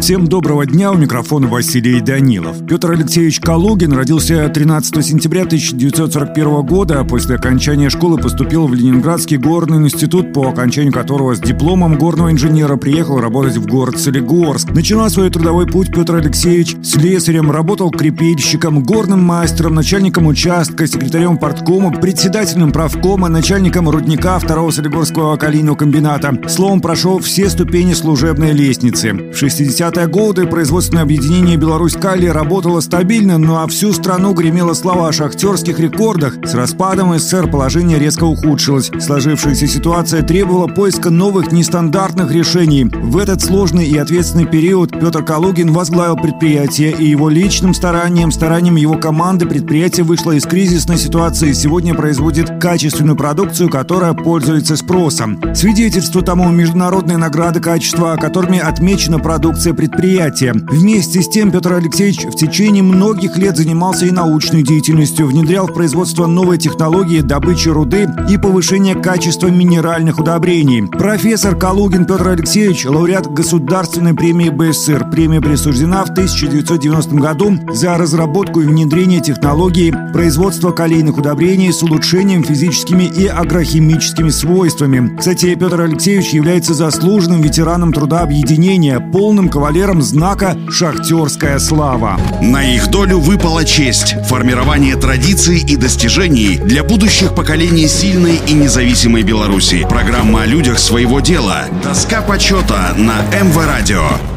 Всем доброго дня, у микрофона Василий Данилов. Петр Алексеевич Калугин родился 13 сентября 1941 года. После окончания школы поступил в Ленинградский горный институт, по окончанию которого с дипломом горного инженера приехал работать в город Солигорск. Начинал свой трудовой путь Петр Алексеевич слесарем, работал крепильщиком, горным мастером, начальником участка, секретарем порткома, председателем правкома, начальником рудника второго Солигорского калийного комбината. Словом, прошел все ступени служебной лестницы. В 60 20-е годы производственное объединение «Беларусь Кали» работало стабильно, но а всю страну гремела слава о шахтерских рекордах. С распадом СССР положение резко ухудшилось. Сложившаяся ситуация требовала поиска новых нестандартных решений. В этот сложный и ответственный период Петр Калугин возглавил предприятие, и его личным старанием, старанием его команды предприятие вышло из кризисной ситуации и сегодня производит качественную продукцию, которая пользуется спросом. Свидетельство тому международные награды качества, которыми отмечена продукция предприятия. Вместе с тем Петр Алексеевич в течение многих лет занимался и научной деятельностью, внедрял в производство новые технологии добычи руды и повышения качества минеральных удобрений. Профессор Калугин Петр Алексеевич, лауреат Государственной премии БССР. Премия присуждена в 1990 году за разработку и внедрение технологий производства калийных удобрений с улучшением физическими и агрохимическими свойствами. Кстати, Петр Алексеевич является заслуженным ветераном труда объединения, полным кавалером кавалером знака «Шахтерская слава». На их долю выпала честь – формирование традиций и достижений для будущих поколений сильной и независимой Беларуси. Программа о людях своего дела. Доска почета на МВ Радио.